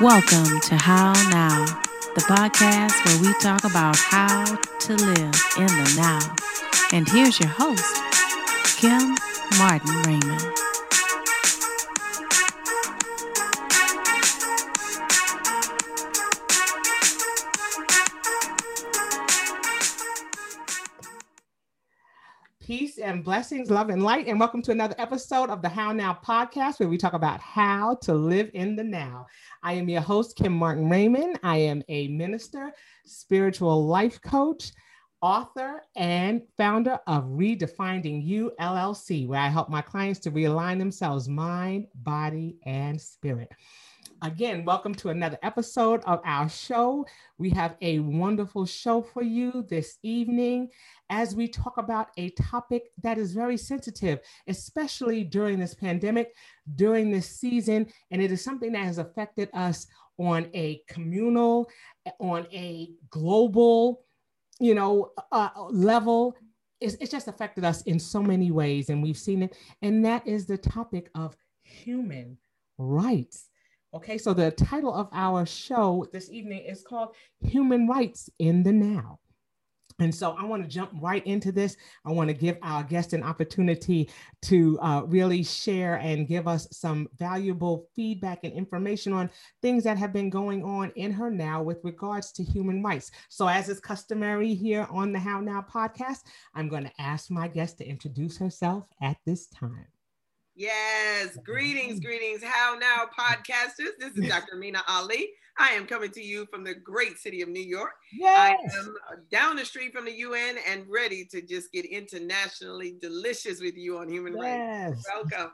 Welcome to How Now, the podcast where we talk about how to live in the now. And here's your host, Kim Martin Raymond. Peace and blessings, love and light, and welcome to another episode of the How Now podcast, where we talk about how to live in the now. I am your host, Kim Martin Raymond. I am a minister, spiritual life coach, author, and founder of Redefining You LLC, where I help my clients to realign themselves mind, body, and spirit. Again, welcome to another episode of our show. We have a wonderful show for you this evening as we talk about a topic that is very sensitive, especially during this pandemic, during this season. And it is something that has affected us on a communal, on a global, you know, uh, level. It's, it's just affected us in so many ways, and we've seen it. And that is the topic of human rights. Okay, so the title of our show this evening is called Human Rights in the Now. And so I want to jump right into this. I want to give our guest an opportunity to uh, really share and give us some valuable feedback and information on things that have been going on in her now with regards to human rights. So, as is customary here on the How Now podcast, I'm going to ask my guest to introduce herself at this time. Yes, greetings, greetings. How now, podcasters? This is Dr. Mina Ali. I am coming to you from the great city of New York. Yes. I am uh, down the street from the UN and ready to just get internationally delicious with you on human yes. rights. Welcome.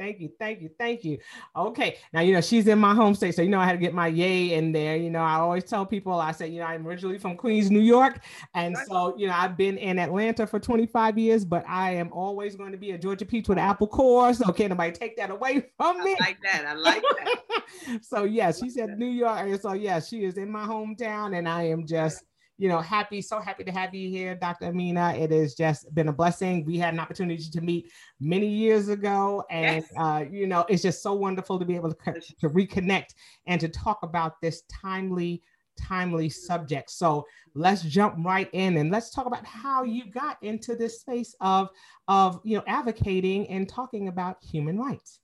Thank you, thank you, thank you. Okay, now you know she's in my home state, so you know I had to get my yay in there. You know, I always tell people I say, you know, I'm originally from Queens, New York, and so you know I've been in Atlanta for 25 years, but I am always going to be a Georgia peach with an apple core. So can't nobody take that away from me. I like that. I like that. so yes, yeah, she said New York, and so yes, yeah, she is in my hometown, and I am just you know, happy, so happy to have you here, Dr. Amina. It has just been a blessing. We had an opportunity to meet many years ago, and yes. uh, you know, it's just so wonderful to be able to, to reconnect and to talk about this timely, timely subject. So let's jump right in and let's talk about how you got into this space of of you know advocating and talking about human rights.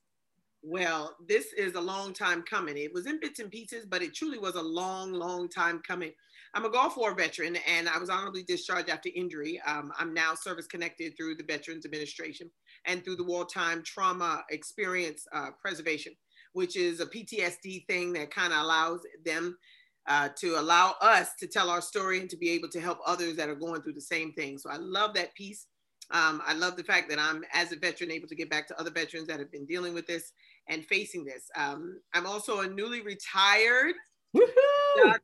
Well, this is a long time coming. It was in bits and pieces, but it truly was a long, long time coming. I'm a Gulf War veteran and I was honorably discharged after injury. Um, I'm now service connected through the Veterans Administration and through the Wartime Trauma Experience uh, Preservation, which is a PTSD thing that kind of allows them uh, to allow us to tell our story and to be able to help others that are going through the same thing. So I love that piece. Um, I love the fact that I'm, as a veteran, able to get back to other veterans that have been dealing with this and facing this. Um, I'm also a newly retired doctor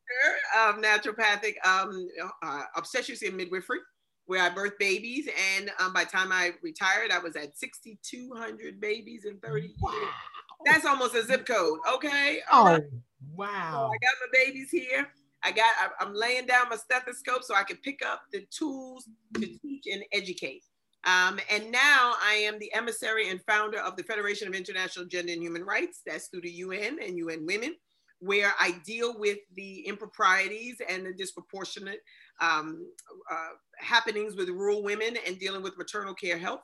of naturopathic um, uh, obstetrics and midwifery, where I birthed babies. And um, by the time I retired, I was at 6,200 babies in 30 wow. years. That's almost a zip code. Okay. Oh, right. wow. So I got my babies here. I got, I'm laying down my stethoscope so I can pick up the tools to teach and educate. Um, and now I am the emissary and founder of the Federation of International Gender and Human Rights. That's through the UN and UN Women where I deal with the improprieties and the disproportionate um, uh, happenings with rural women and dealing with maternal care health.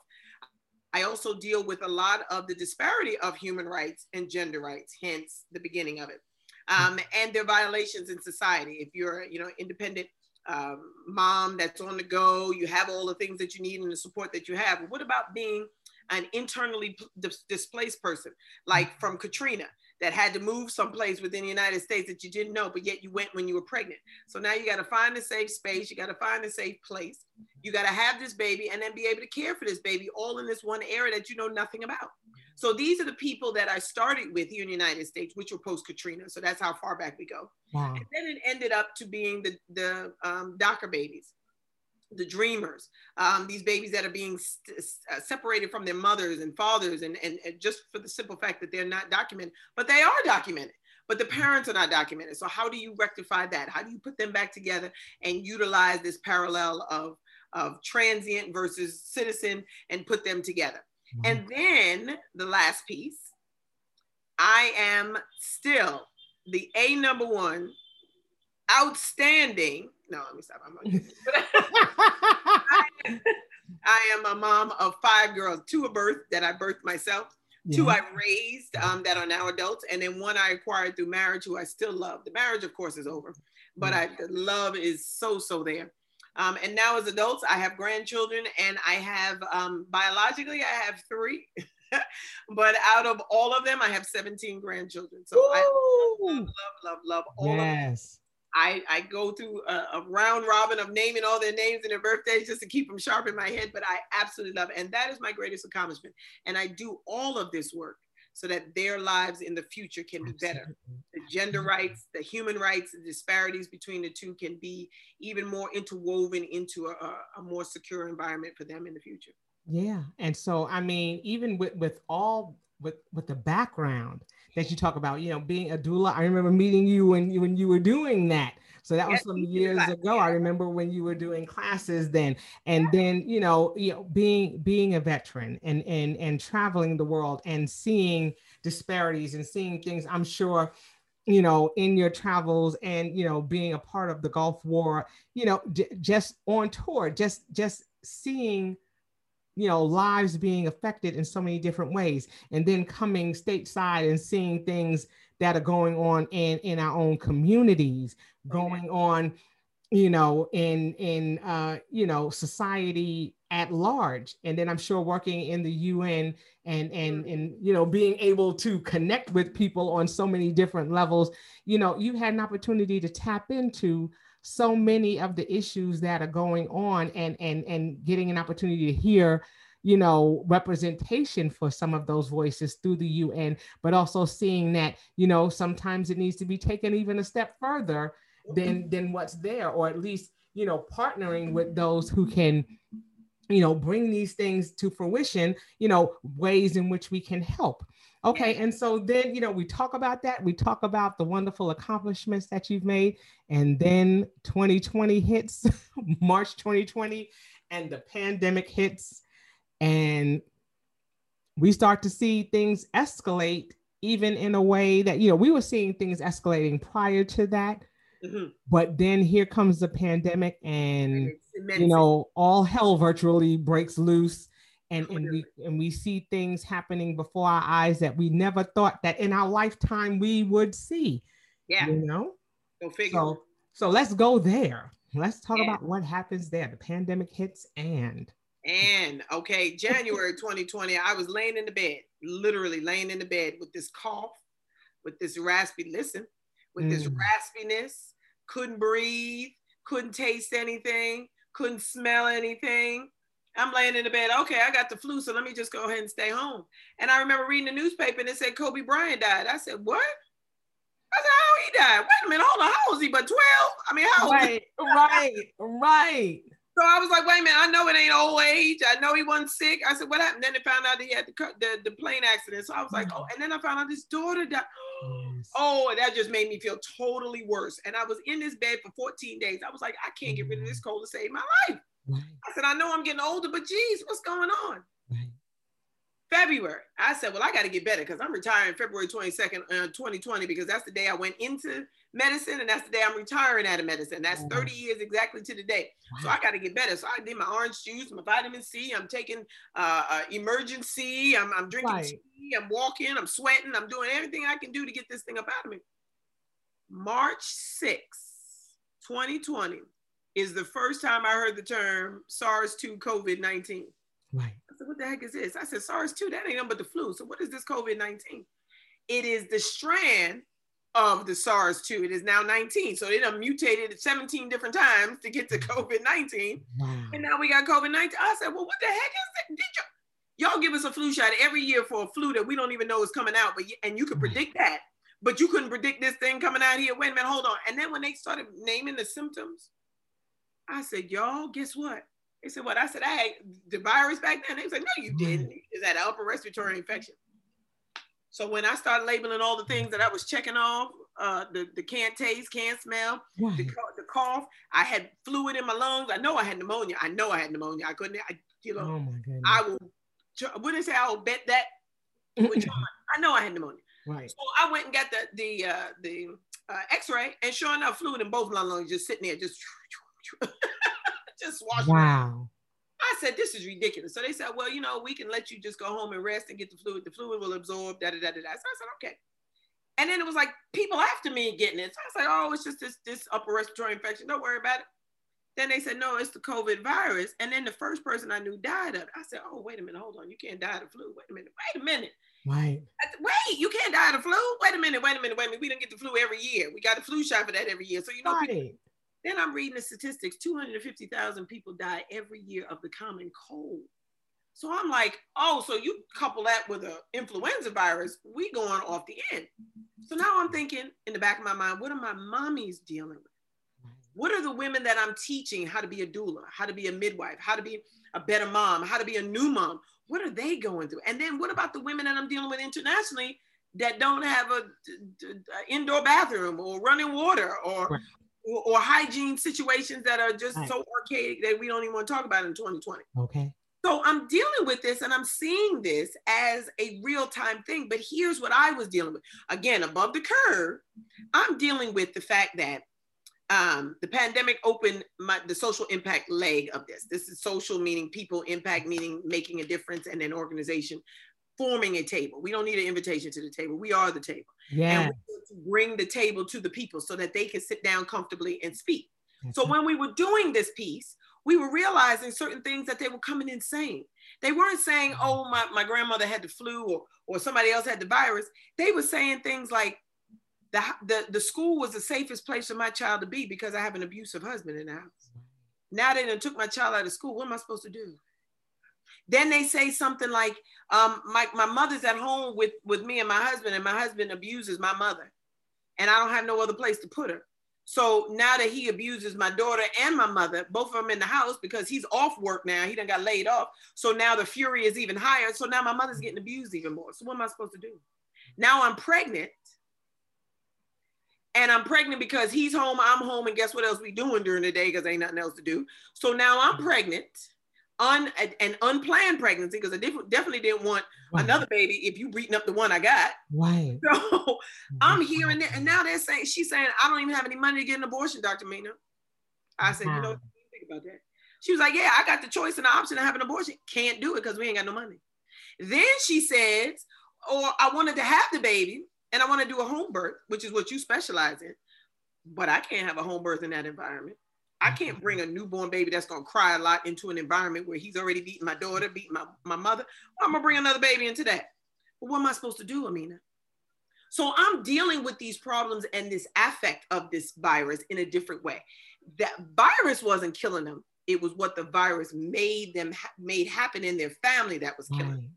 I also deal with a lot of the disparity of human rights and gender rights, hence the beginning of it. Um, and their violations in society. If you're, you know, independent um, mom that's on the go, you have all the things that you need and the support that you have. What about being an internally displaced person, like from Katrina? That had to move someplace within the United States that you didn't know, but yet you went when you were pregnant. So now you got to find a safe space, you got to find a safe place, you got to have this baby, and then be able to care for this baby all in this one area that you know nothing about. So these are the people that I started with here in the United States, which were post Katrina. So that's how far back we go. Wow. And then it ended up to being the the um, DACA babies the dreamers, um, these babies that are being st- uh, separated from their mothers and fathers, and, and, and, just for the simple fact that they're not documented, but they are documented, but the parents are not documented. So, how do you rectify that? How do you put them back together and utilize this parallel of, of transient versus citizen and put them together? Mm-hmm. And then the last piece I am still the A number one, outstanding. No, let me stop. I'm I, I am a mom of five girls, two of birth that I birthed myself, yeah. two I raised um, that are now adults, and then one I acquired through marriage who I still love. The marriage, of course, is over, but I, the love is so, so there. Um, and now as adults, I have grandchildren and I have um, biologically, I have three. but out of all of them, I have 17 grandchildren. So Ooh. I love, love, love, love all yes. I, I go through a, a, round robin of naming all their names and their birthdays just to keep them sharp in my head, but I absolutely love it. And that is my greatest accomplishment. And I do all of this work so that their lives in the future can be better. The gender rights, the human rights, the disparities between the two can be even more interwoven into a, a more secure environment for them in the future. Yeah. And so, I mean, even with, with all, with, with the background that you talk about, you know, being a doula, I remember meeting you when you, when you were doing that. So that yes, was some years ago. I remember when you were doing classes then, and then you know, you know, being being a veteran and and and traveling the world and seeing disparities and seeing things. I'm sure you know in your travels and you know being a part of the gulf war you know just on tour just just seeing you know lives being affected in so many different ways and then coming stateside and seeing things that are going on in in our own communities going on you know in in uh you know society at large and then i'm sure working in the un and and mm. and you know being able to connect with people on so many different levels you know you had an opportunity to tap into so many of the issues that are going on and and and getting an opportunity to hear you know representation for some of those voices through the UN but also seeing that you know sometimes it needs to be taken even a step further than than what's there or at least you know partnering with those who can you know bring these things to fruition you know ways in which we can help. Okay, and so then you know we talk about that. We talk about the wonderful accomplishments that you've made, and then 2020 hits, March 2020, and the pandemic hits, and we start to see things escalate, even in a way that you know we were seeing things escalating prior to that, mm-hmm. but then here comes the pandemic, and you know all hell virtually breaks loose and, and we and we see things happening before our eyes that we never thought that in our lifetime we would see. Yeah. You know? Go figure. So, so let's go there. Let's talk yeah. about what happens there. The pandemic hits and and okay, January 2020, I was laying in the bed, literally laying in the bed with this cough, with this raspy, listen, with mm. this raspiness, couldn't breathe, couldn't taste anything, couldn't smell anything. I'm laying in the bed. Okay, I got the flu, so let me just go ahead and stay home. And I remember reading the newspaper and it said Kobe Bryant died. I said, what? I said, how he died? Wait a minute, hold on. How was he? But 12? I mean, how right, right, right. So I was like, wait a minute, I know it ain't old age. I know he wasn't sick. I said, what happened? Then they found out that he had the, the, the plane accident. So I was like, mm. oh, and then I found out his daughter died. Yes. Oh, that just made me feel totally worse. And I was in this bed for 14 days. I was like, I can't get rid of this mm. cold to save my life. Right. I said, I know I'm getting older, but geez, what's going on? Right. February, I said, well, I got to get better because I'm retiring February 22nd, uh, 2020, because that's the day I went into medicine and that's the day I'm retiring out of medicine. That's 30 years exactly to the day. So I got to get better. So I did my orange juice, my vitamin C. I'm taking uh, uh, Emergen-C. I'm, I'm drinking right. tea. I'm walking. I'm sweating. I'm doing everything I can do to get this thing up out of me. March 6th, 2020, is the first time I heard the term SARS-2 COVID-19. Right. I said, what the heck is this? I said, SARS-2, that ain't nothing but the flu. So what is this COVID-19? It is the strand of the SARS-2. It is now 19. So it mutated 17 different times to get to mm. COVID-19. Wow. And now we got COVID-19. I said, well, what the heck is that? Did you y'all give us a flu shot every year for a flu that we don't even know is coming out, but and you could mm. predict that, but you couldn't predict this thing coming out here. Wait a minute, hold on. And then when they started naming the symptoms, I said, y'all, guess what? They said, what? I said, I had the virus back then. They said, no, you didn't. Is that an upper respiratory infection? So when I started labeling all the things that I was checking off, uh, the, the can't taste, can't smell, the, the, cough, I had fluid in my lungs. I know I had pneumonia. I know I had pneumonia. I couldn't, I, you know, oh my I will, wouldn't say I will bet that. I know I had pneumonia. Right. So I went and got the the uh, the uh, X-ray, and sure enough, fluid in both my lungs just sitting there, just just washing. Wow. I said, this is ridiculous. So they said, well, you know, we can let you just go home and rest and get the fluid. The fluid will absorb, da da da da da. So I said, okay. And then it was like people after me getting it. So I like, oh, it's just this, this upper respiratory infection. Don't worry about it. Then they said, no, it's the COVID virus. And then the first person I knew died of it. I said, oh, wait a minute, hold on. You can't die of the flu. Wait a minute, wait a minute. Right. Said, wait, you can't die of the flu? Wait a minute, wait a minute, wait a minute. We don't get the flu every year. We got a flu shot for that every year. So, you know, right. people, then I'm reading the statistics 250,000 people die every year of the common cold. So I'm like, oh, so you couple that with an influenza virus, we going off the end. So now I'm thinking in the back of my mind, what are my mommies dealing with? What are the women that I'm teaching how to be a doula, how to be a midwife, how to be a better mom, how to be a new mom? What are they going through? And then what about the women that I'm dealing with internationally that don't have a, a, indoor bathroom or running water or. Or, or hygiene situations that are just right. so archaic that we don't even want to talk about in 2020? Okay. So I'm dealing with this and I'm seeing this as a real time thing. But here's what I was dealing with. Again, above the curve, I'm dealing with the fact that um, the pandemic opened my, the social impact leg of this. This is social meaning people, impact meaning making a difference, and an organization forming a table. We don't need an invitation to the table. We are the table. Yeah. We bring the table to the people so that they can sit down comfortably and speak. So when we were doing this piece, we were realizing certain things that they were coming in saying. They weren't saying, Mm-hmm. oh, my, my grandmother had the flu or, or somebody else had the virus. They were saying things like, the, the, the school was the safest place for my child to be because I have an abusive husband in the house. Now they done took my child out of school. What am I supposed to do? Then they say something like, um, my, my mother's at home with, with me and my husband, and my husband abuses my mother. And I don't have no other place to put her. So now that he abuses my daughter and my mother, both of them in the house because he's off work now. He done got laid off. So now the fury is even higher. So now my mother's getting abused even more. So what am I supposed to do? Now I'm pregnant. And I'm pregnant because he's home, I'm home, and guess what else we doing during the day because ain't nothing else to do. So now I'm pregnant, un, an unplanned pregnancy because I definitely didn't want another baby if you beating up the one I got. Right. So oh, I'm hearing that, and now they're saying she's saying I don't even have any money to get an abortion, Dr. Mina. I said, you know, think about that? She was like, yeah, I got the choice and the option to have an abortion. Can't do it because we ain't got no money. Then she said, or oh, I wanted to have the baby and I want to do a home birth, which is what you specialize in, but I can't have a home birth in that environment. I can't bring a newborn baby that's gonna cry a lot into an environment where he's already beating my daughter, beating my, my mother. I'm gonna bring another baby into that. But what am I supposed to do, Amina? So I'm dealing with these problems and this affect of this virus in a different way. That virus wasn't killing them. It was what the virus made them ha- made happen in their family that was killing them.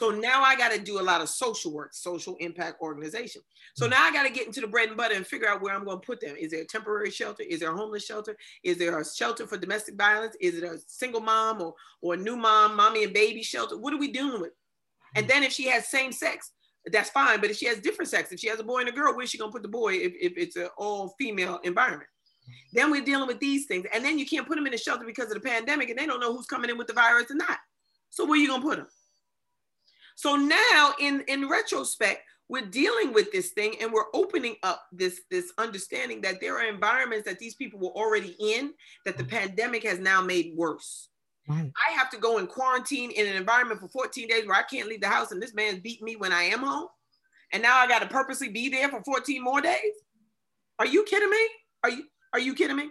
So now I got to do a lot of social work, social impact organization. So hmm. now I got to get into the bread and butter and figure out where I'm going to put them. Is there a temporary shelter? Is there a homeless shelter? Is there a shelter for domestic violence? Is it a single mom or, or a new mom, mommy and baby shelter? What are we dealing with? And hmm. then if she has same sex, that's fine. But if she has different sex, if she has a boy and a girl, where's she going to put the boy if, if it's an all female environment? Then we're dealing with these things. And then you can't put them in a shelter because of the pandemic and they don't know who's coming in with the virus or not. So where are you going to put them? So now in, in retrospect, we're dealing with this thing and we're opening up this, this understanding that there are environments that these people were already in that the pandemic has now made worse. Right. I have to go in quarantine in an environment for 14 days where I can't leave the house and this man's beating me when I am home. And now I got to purposely be there for 14 more days. Are you kidding me? Are you are you kidding me?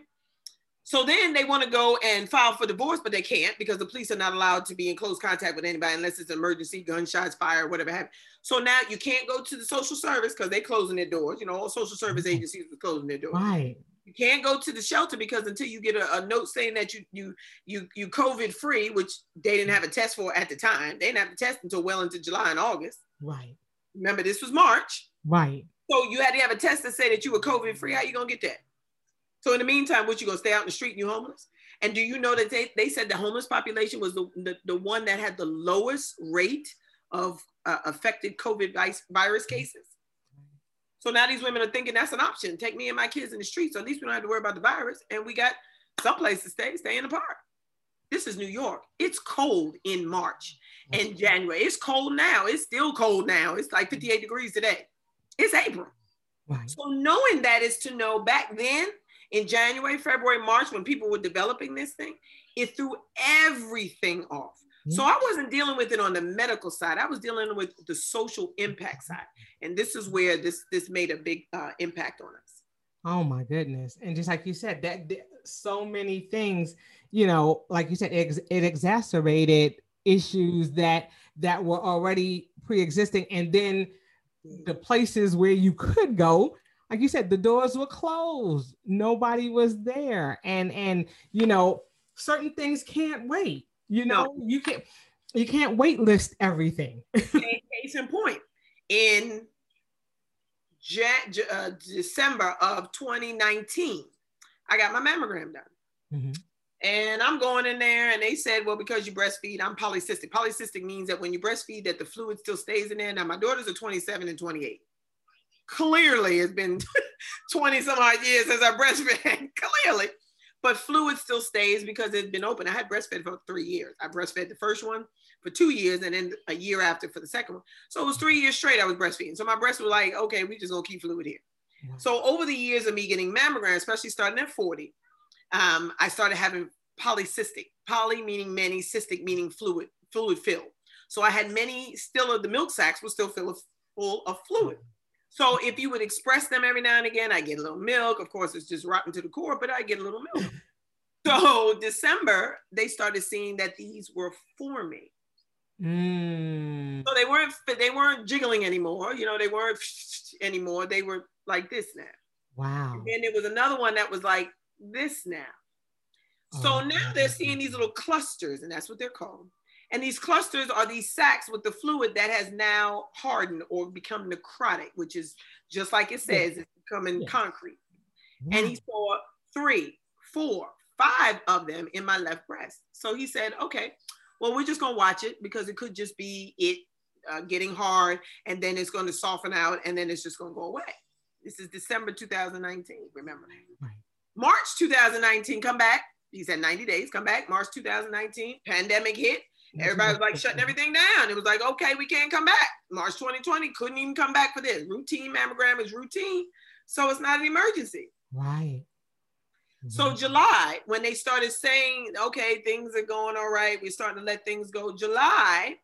So then they want to go and file for divorce, but they can't because the police are not allowed to be in close contact with anybody unless it's an emergency, gunshots, fire, whatever have. So now you can't go to the social service because they're closing their doors. You know, all social service mm-hmm. agencies are closing their doors. Right. You can't go to the shelter because until you get a, a note saying that you you you you COVID free, which they didn't have a test for at the time. They didn't have a test until well into July and August. Right. Remember, this was March. Right. So you had to have a test to say that you were COVID free. How you gonna get that? So in the meantime, what you gonna stay out in the street and you homeless? And do you know that they, they said the homeless population was the, the, the one that had the lowest rate of uh, affected COVID virus cases? So now these women are thinking that's an option. Take me and my kids in the street. So at least we don't have to worry about the virus. And we got some place to stay, stay in the park. This is New York. It's cold in March and January. It's cold now. It's still cold now. It's like 58 degrees today. It's April. Right. So knowing that is to know back then in January, February, March, when people were developing this thing, it threw everything off. So I wasn't dealing with it on the medical side. I was dealing with the social impact side, and this is where this this made a big uh, impact on us. Oh my goodness! And just like you said, that so many things, you know, like you said, it, it exacerbated issues that that were already pre-existing, and then the places where you could go like you said the doors were closed nobody was there and and you know certain things can't wait you know no. you can't you can't wait list everything case in point in Jan- uh, december of 2019 i got my mammogram done mm-hmm. And I'm going in there and they said, well, because you breastfeed, I'm polycystic. Polycystic means that when you breastfeed, that the fluid still stays in there. Now my daughters are 27 and 28. Clearly, it's been 20 some odd years since I breastfed. Clearly. But fluid still stays because it's been open. I had breastfed for three years. I breastfed the first one for two years and then a year after for the second one. So it was three years straight I was breastfeeding. So my breasts were like, okay, we just gonna keep fluid here. So over the years of me getting mammograms, especially starting at 40, um, I started having polycystic, poly meaning many, cystic meaning fluid, fluid filled. So I had many still of the milk sacs were still full of, full of fluid. So if you would express them every now and again, I get a little milk. Of course, it's just rotten to the core, but I get a little milk. So December, they started seeing that these were forming. Mm. So they weren't they weren't jiggling anymore. You know, they weren't anymore. They were like this now. Wow. And then there was another one that was like this now. So oh, now they're seeing these little clusters, and that's what they're called. And these clusters are these sacs with the fluid that has now hardened or become necrotic, which is just like it says, it's becoming yeah. concrete. Yeah. And he saw three, four, five of them in my left breast. So he said, okay, well, we're just going to watch it because it could just be it uh, getting hard and then it's going to soften out and then it's just going to go away. This is December 2019, remember. Right. March 2019, come back. He said 90 days, come back. March 2019, pandemic hit. Everybody was like shutting everything down. It was like, okay, we can't come back. March 2020, couldn't even come back for this. Routine mammogram is routine. So it's not an emergency. Right. So July, when they started saying, okay, things are going all right, we're starting to let things go. July,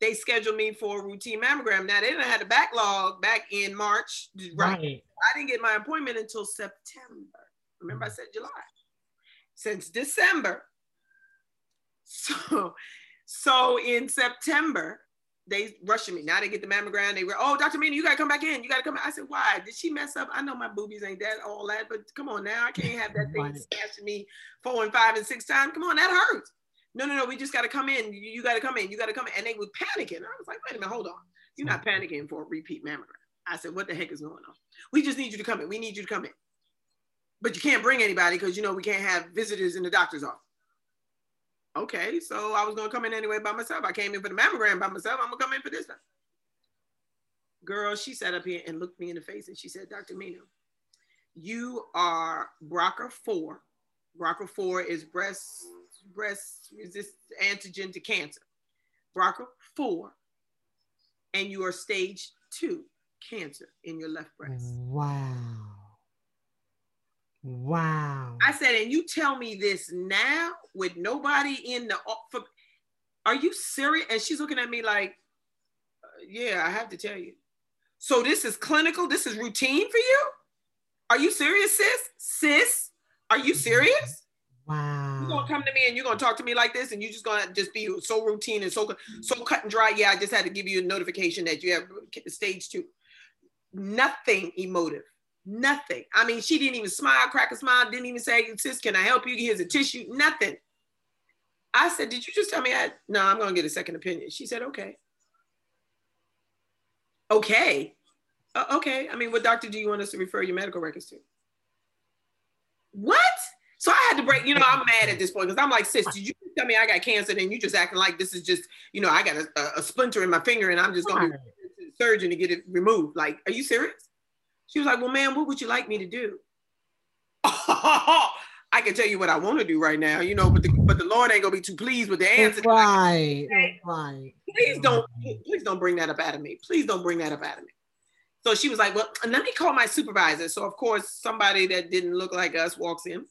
they scheduled me for a routine mammogram. Now they didn't have a backlog back in March. Right. right. I didn't get my appointment until September. Remember, I said July. Since December. So, so in September, they rushing me. Now they get the mammogram. They were, oh, Dr. Mina, you gotta come back in. You gotta come. Back. I said, why? Did she mess up? I know my boobies ain't that all that, but come on now. I can't have that thing smashing me four and five and six times. Come on, that hurts. No, no, no. We just gotta come in. You, you gotta come in. You gotta come in. And they were panicking. I was like, wait a minute, hold on. You're not panicking for a repeat mammogram. I said, what the heck is going on? We just need you to come in. We need you to come in. But you can't bring anybody because you know we can't have visitors in the doctor's office. Okay, so I was gonna come in anyway by myself. I came in for the mammogram by myself. I'm gonna come in for this time. Girl, she sat up here and looked me in the face and she said, Dr. Mina, you are BRCA 4. BRCA 4 is breast breast resist antigen to cancer. BRCA 4. And you are stage two cancer in your left breast. Wow. Wow. I said, and you tell me this now with nobody in the. For, are you serious? And she's looking at me like, uh, yeah, I have to tell you. So this is clinical. This is routine for you. Are you serious, sis? Sis, are you serious? Wow. You're gonna come to me and you're gonna talk to me like this, and you're just gonna just be so routine and so so cut and dry. Yeah, I just had to give you a notification that you have stage two. Nothing emotive. Nothing. I mean, she didn't even smile, crack a smile, didn't even say, sis, can I help you? Here's a tissue. Nothing. I said, did you just tell me I, no, I'm going to get a second opinion. She said, okay. Okay. Uh, okay. I mean, what doctor do you want us to refer your medical records to? What? So I had to break, you know, I'm mad at this point because I'm like, sis, did you tell me I got cancer and you just acting like this is just, you know, I got a, a splinter in my finger and I'm just going to the surgeon to get it removed. Like, are you serious? She was like, Well, ma'am, what would you like me to do? I I can tell you what I want to do right now, you know, but the, but the Lord ain't gonna be too pleased with the answer. Right, right. Please don't, please don't bring that up out of me. Please don't bring that up out of me. So she was like, well, let me call my supervisor. So of course, somebody that didn't look like us walks in,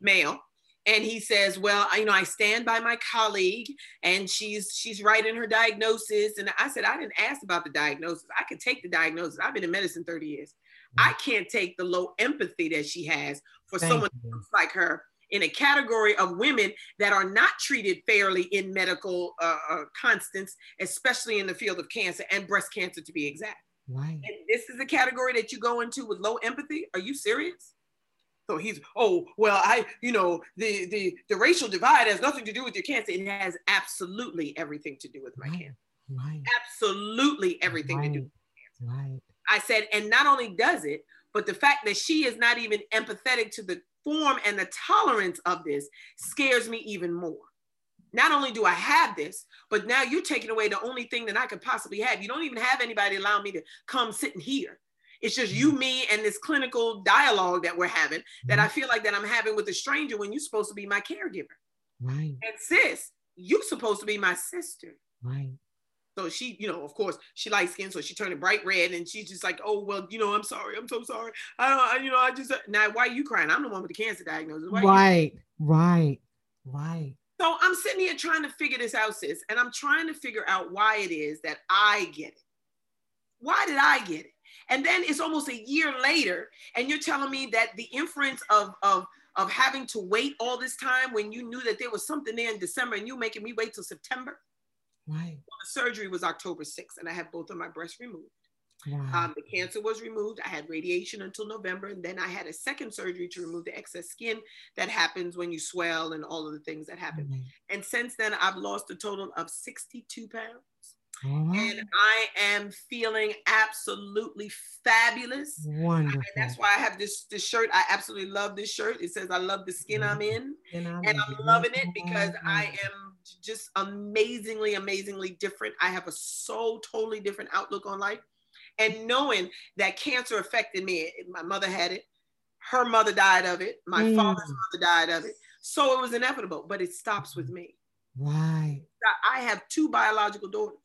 male, and he says, well, you know, I stand by my colleague, and she's she's writing her diagnosis. And I said, I didn't ask about the diagnosis. I can take the diagnosis. I've been in medicine 30 years. I can't take the low empathy that she has for Thank someone who looks like her in a category of women that are not treated fairly in medical uh, uh, constants, especially in the field of cancer and breast cancer, to be exact. Right. And this is a category that you go into with low empathy. Are you serious? So he's, oh, well, I, you know, the the the racial divide has nothing to do with your cancer. It has absolutely everything to do with my right. cancer. Right. Absolutely everything right. to do with cancer. Right. I said, and not only does it, but the fact that she is not even empathetic to the form and the tolerance of this scares me even more. Not only do I have this, but now you're taking away the only thing that I could possibly have. You don't even have anybody allow me to come sit and hear. It's just you, mm-hmm. me, and this clinical dialogue that we're having that I mm-hmm. feel like that I'm having with a stranger when you're supposed to be my caregiver. Right. And sis, you're supposed to be my sister. Right. So she, you know, of course, she light skin, so she turned it bright red, and she's just like, "Oh well, you know, I'm sorry, I'm so sorry. I don't, I, you know, I just uh, now why are you crying? I'm the one with the cancer diagnosis. Why right, right, right. So I'm sitting here trying to figure this out, sis, and I'm trying to figure out why it is that I get it. Why did I get it? And then it's almost a year later, and you're telling me that the inference of of of having to wait all this time when you knew that there was something there in December, and you making me wait till September. Right. Surgery was October 6th, and I had both of my breasts removed. Wow. Um, the cancer was removed. I had radiation until November, and then I had a second surgery to remove the excess skin that happens when you swell and all of the things that happen. Mhm. And since then, I've lost a total of 62 pounds. Right. And I am feeling absolutely fabulous. Wonderful. And that's why I have this, this shirt. I absolutely love this shirt. It says, I love the skin I'm mm-hmm. in and I'm, and I'm loving it because I am just amazingly, amazingly different. I have a so totally different outlook on life. And knowing that cancer affected me, my mother had it, her mother died of it, my Mm. father's mother died of it. So it was inevitable, but it stops with mm-hmm. me. Why? I have two biological daughters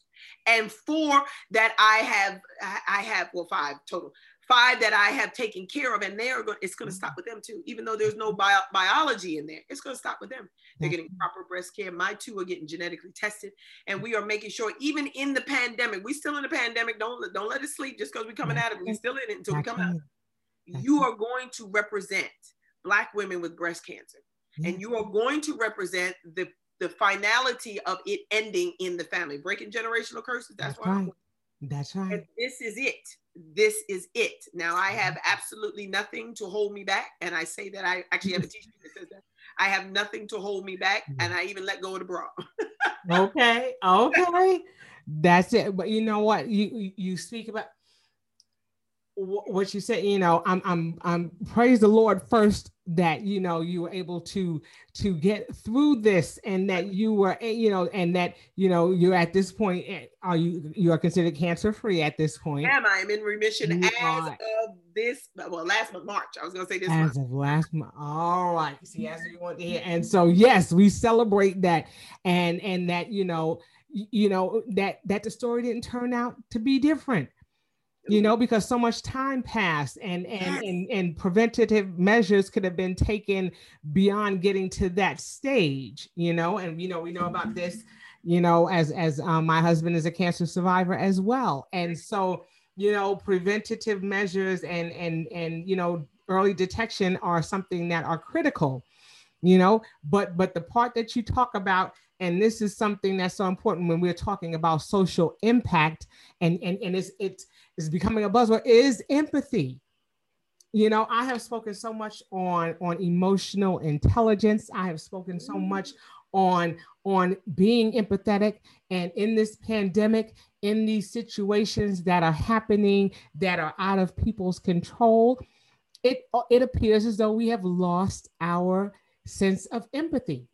and four that I have, I have, well, five total, five that I have taken care of, and they're going, it's going to stop with them too. Even though there's no bio, biology in there, it's going to stop with them. They're getting mm-hmm. proper breast care. My two are getting genetically tested, and we are making sure, even in the pandemic, we still in the pandemic. Don't don't let it sleep just because we're coming out of it. We're still in it until we come out. You are going to represent Black women with breast cancer, and you are going to represent the the finality of it ending in the family, breaking generational curses. That's, That's why. right. That's right. And this is it. This is it. Now I have absolutely nothing to hold me back, and I say that I actually have a teacher that says that. I have nothing to hold me back, mm. and I even let go of the bra. okay. Okay. That's it. But you know what? You you- speak about what you said. You know, I'm I'm I'm praise the Lord first that you know you were able to to get through this and that you were you know and that you know you're at this point eh, are you you are considered cancer free at this point Am I am in remission You as are. of this? Well, last month, March. I was gonna say this month. as of last month. All right. See, as you want to hear. And so yes, we celebrate that and and that, you know, you know, that that the story didn't turn out to be different. You know, because so much time passed and and and, and preventative measures could have been taken beyond getting to that stage, you know, and you know, we know about this, you know, as as um, my husband is a cancer survivor as well. And so you know preventative measures and and and you know early detection are something that are critical you know? But but the part that you talk about and this is something that's so important when we're talking about social impact and and, and it's it's it's becoming a buzzword is empathy. You know i have spoken so much on on emotional intelligence. I have spoken so mm. much on on being empathetic. And in this pandemic in these situations that are happening that are out of people's control it it appears as though we have lost our sense of empathy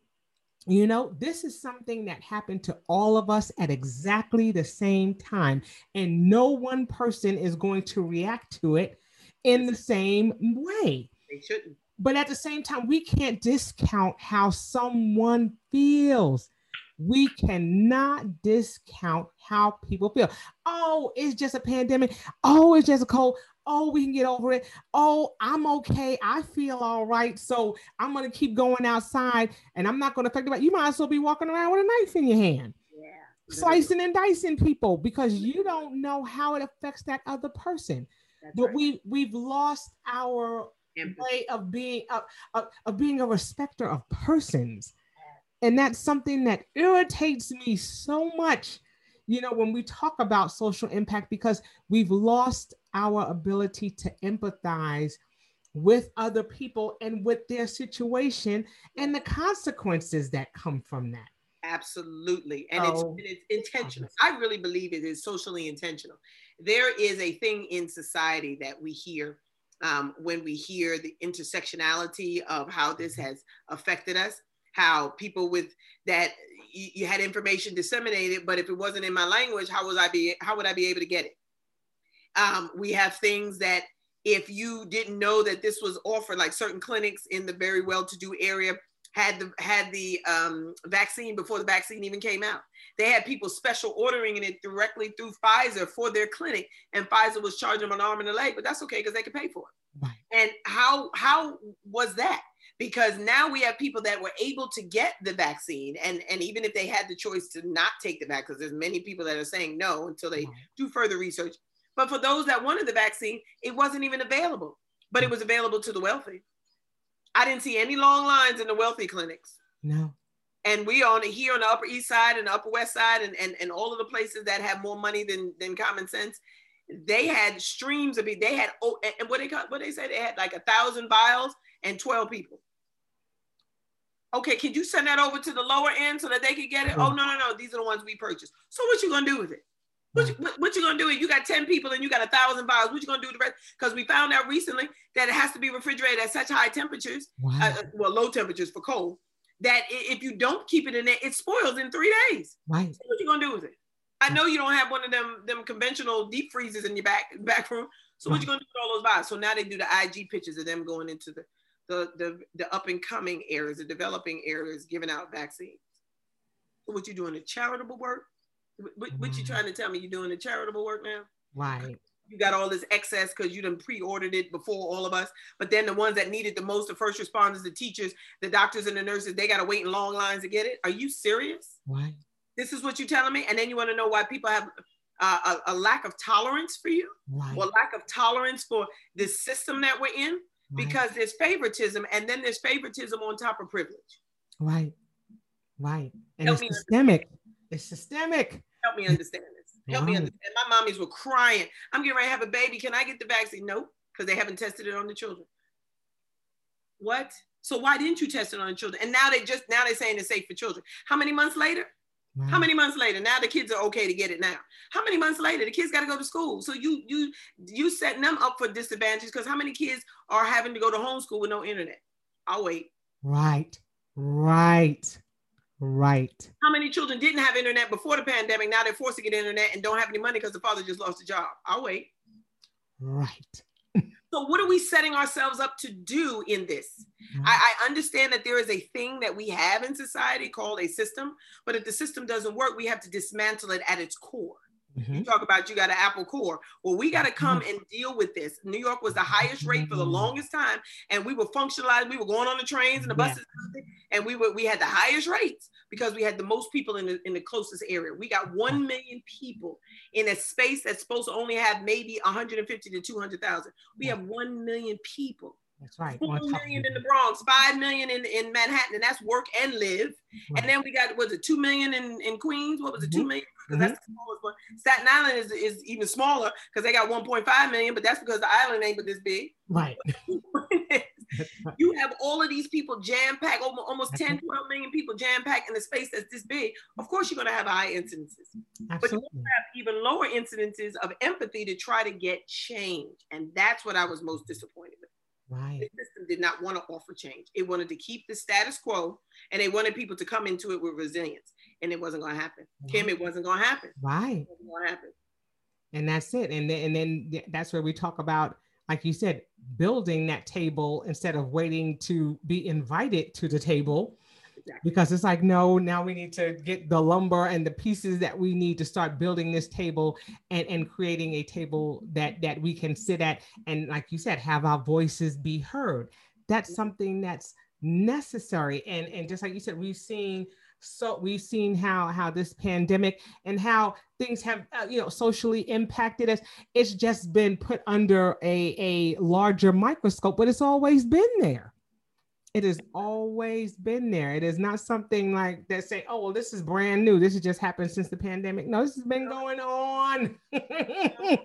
you know this is something that happened to all of us at exactly the same time and no one person is going to react to it in the same way They shouldn't. But at the same time, we can't discount how someone feels. We cannot discount how people feel. Oh, it's just a pandemic. Oh, it's just a cold. Oh, we can get over it. Oh, I'm okay. I feel all right. So I'm going to keep going outside and I'm not going to affect about You might as well be walking around with a knife in your hand. Yeah. Slicing and dicing people because mm-hmm. you don't know how it affects that other person. That's but right. we we've lost our way of being of, of, of being a respecter of persons. And that's something that irritates me so much, you know, when we talk about social impact, because we've lost our ability to empathize with other people and with their situation and the consequences that come from that. Absolutely. And it's, it's intentional. I really believe it is socially intentional. There is a thing in society that we hear um, when we hear the intersectionality of how this mm-hmm. has affected us, how people with that you, you, had information disseminated, but if it wasn't in my language, how was I be how would I be able to get it? Um, we have things that if you didn't know that this was offered, like certain clinics in the very well-to-do area had the had the um, vaccine before the vaccine even came out. They had people special ordering it directly through Pfizer for their clinic, and Pfizer was charging them an arm and a leg, but that's okay because they could pay for it. Right. And how how was that? Because now we have people that were able to get the vaccine, and and even if they had the choice to not take the vaccine, because there's many people that are saying no until they right. do further research. But for those that wanted the vaccine, it wasn't even available, but it was available to the wealthy. I didn't see any long lines in the wealthy clinics. No. And we on here on the upper east side and the upper west side and, and, and all of the places that have more money than, than common sense they had streams of it they had oh and what they what they said they had like a thousand vials and 12 people. Okay can you send that over to the lower end so that they can get it? Oh no no no these are the ones we purchased. So what you gonna do with it what you, what, you gonna do? You got 10 people and you got a thousand vials. What you gonna do with the rest? Because we found out recently that it has to be refrigerated at such high temperatures, wow. uh, well, low temperatures for cold, that if you don't keep it in there, it spoils in three days. Right. So what you gonna do with it? I know you don't have one of them them conventional deep freezers in your back back room. So what you gonna do with all those boxes? So now they do the IG pictures of them going into the the the, the up and coming areas, the developing areas, giving out vaccines. So what you doing? The charitable work? What, what you mm. trying to tell me? You doing the charitable work now? Right you got all this excess because you done pre-ordered it before all of us. But then the ones that needed the most, the first responders, the teachers, the doctors and the nurses, they got to wait in long lines to get it. Are you serious? Why? This is what you're telling me? And then you want to know why people have uh, a, a, lack of tolerance for you right. or lack of tolerance for this system that we're in? Right. Because there's favoritism and then there's favoritism on top of privilege. Right. Right. And Help it's systemic. Understand. It's systemic. Help me understand this. Help me understand. My mommies were crying. I'm getting ready to have a baby. Can I get the vaccine? Nope, because they haven't tested it on the children. What? So why didn't you test it on the children? And now they just now they're saying it's safe for children. How many months later? Wow. How many months later? Now the kids are okay to get it now. How many months later? The kids got to go to school. So you you you setting them up for disadvantages because how many kids are having to go to homeschool with no internet? I'll wait. Right. Right. Right. How many children didn't have internet before the pandemic? Now they're forced to get internet and don't have any money because the father just lost a job. I'll wait. Right. so, what are we setting ourselves up to do in this? Mm-hmm. I, I, understand that there is a thing that we have in society called a system, but if the system doesn't work, we have to dismantle it at its core. Mm-hmm. You talk about you got an Apple core. Well, we got to come mm-hmm. and deal with this. New York was the highest rate for the mm-hmm. longest time, and we were functionalized. We were going on the trains and the buses, yeah. and we were we had the highest rates because we had the most people in the in the closest area. We got one million people in a space that's supposed to only have maybe 150 to 200,000. We have one million people. That's right. Four million in the Bronx, five million in, in Manhattan, and that's work and live. Right. And then we got was it two million in, in Queens? What was it? Mm-hmm. Two million? Because mm-hmm. that's the smallest one. Staten Island is, is even smaller because they got 1.5 million, but that's because the island ain't but this big. Right. you have all of these people jam packed, almost 10, 12 million people jam packed in a space that's this big. Of course, you're going to have high incidences, Absolutely. but you have even lower incidences of empathy to try to get change. And that's what I was most disappointed with. Right. The system did not want to offer change. It wanted to keep the status quo and they wanted people to come into it with resilience. And it wasn't going to happen. Right. Kim, it wasn't going to happen. Right. It wasn't going to happen. And that's it. And then, and then that's where we talk about like you said, building that table instead of waiting to be invited to the table. Exactly. Because it's like, no, now we need to get the lumber and the pieces that we need to start building this table and, and creating a table that that we can sit at and like you said, have our voices be heard. That's mm-hmm. something that's necessary. And, and just like you said, we've seen so we've seen how how this pandemic and how things have uh, you know socially impacted us. It's just been put under a a larger microscope but it's always been there. It has always been there. It is not something like that say oh well this is brand new. This has just happened since the pandemic. No this has been going on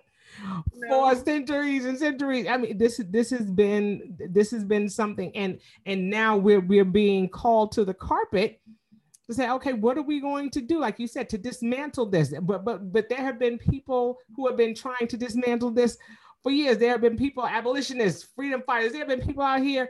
for centuries and centuries. I mean, this this has been this has been something, and and now we're we're being called to the carpet to say, okay, what are we going to do? Like you said, to dismantle this. But but but there have been people who have been trying to dismantle this for years. There have been people, abolitionists, freedom fighters. There have been people out here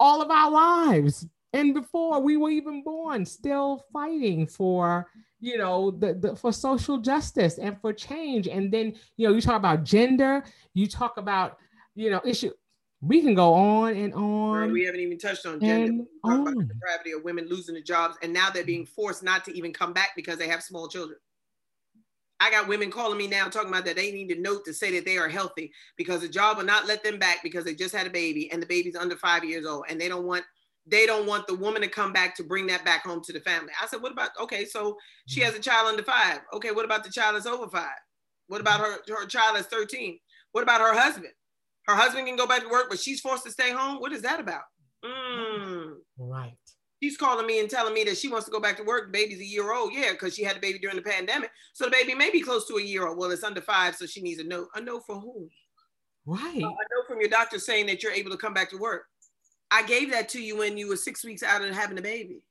all of our lives and before we were even born, still fighting for you know the, the for social justice and for change. And then you know you talk about gender, you talk about you know issue we can go on and on. we haven't even touched on gender. talk about the depravity of women losing their jobs, and now they're being forced not to even come back because they have small children. I got women calling me now talking about that they need a note to say that they are healthy because the job will not let them back because they just had a baby and the baby's under five years old and they don't want they don't want the woman to come back to bring that back home to the family. I said, what about okay, so she has a child under five. Okay, what about the child that's over five? What about her her child that's 13? What about her husband? Her husband can go back to work, but she's forced to stay home. What is that about? Mm. Right. She's calling me and telling me that she wants to go back to work. The baby's a year old. Yeah, because she had a baby during the pandemic. So the baby may be close to a year old. Well, it's under five, so she needs a note. A note for who? Right. A note from your doctor saying that you're able to come back to work. I gave that to you when you were six weeks out of having a baby.